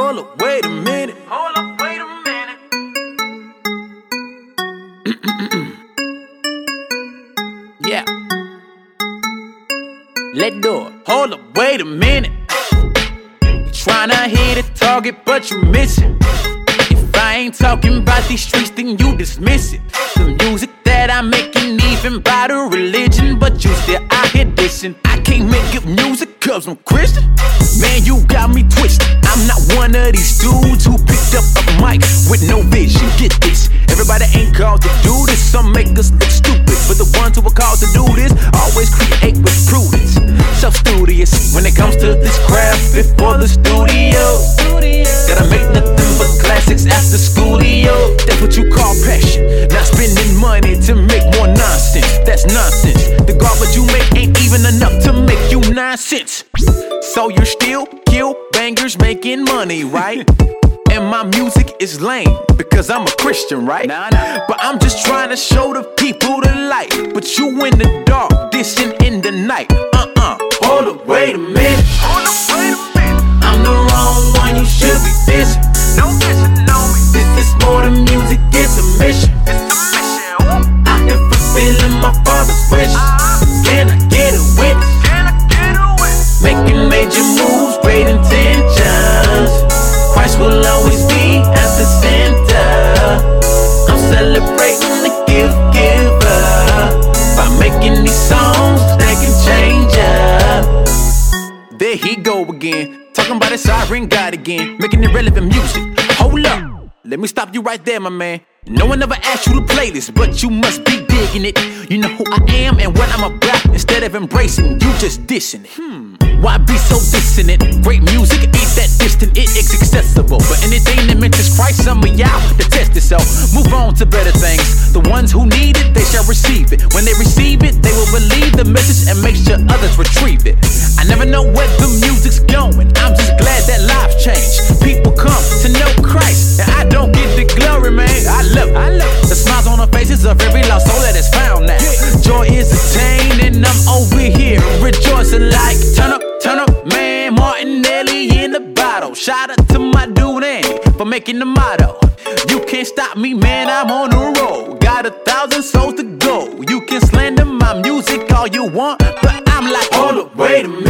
Hold up, wait a minute. Hold up, wait a minute. Yeah. Let go. Hold up, wait a minute. You tryna hit a target, but you missing. If I ain't talking about these streets, then you dismiss it. The music that I make ain't even by the religion, but you still out here dissing. I can't make up music cause I'm Christian. Man, you got me twisted. These dudes who picked up a mic with no vision. Get this, everybody ain't called to do this. Some make us look stupid, but the ones who are called to do this always create with prudence. Self studious when it comes to this craft before the studio. Gotta make nothing but classics after schoolio. That's what you call passion. Not spending money to make more nonsense. That's nonsense. The garbage you make ain't even enough to make you nonsense. So you're still bangers making money, right? And my music is lame because I'm a Christian, right? Nah, nah. But I'm just trying to show the people the light. But you in the dark, dissing in the night. Uh uh. Hold up, wait a minute. There he go again, talking about his sovereign God again, making irrelevant music. Hold up, let me stop you right there, my man. No one ever asked you to play this, but you must be digging it. You know who I am and what I'm about. Instead of embracing, you just dissing it. Hmm. Why be so dissonant? Great music ain't that distant, it is accessible. But anything that mentions Christ, some of y'all detest it. So move on to better things. The ones who need it, they shall receive it. When they receive it, they will believe the message and make sure others retrieve it. Never know where the music's going. I'm just glad that lives changed. People come to know Christ, and I don't get the glory, man. I love, it. I love it. the smiles on the faces of every lost soul that is found now. Joy is attained, and I'm over here rejoicing like turn up, turn up, man. Martinelli in the bottle. Shout out to my dude Andy for making the motto. You can't stop me, man. I'm on the road. Got a thousand souls to go. You can slander my music all you want, but I'm like, hold up, wait a minute.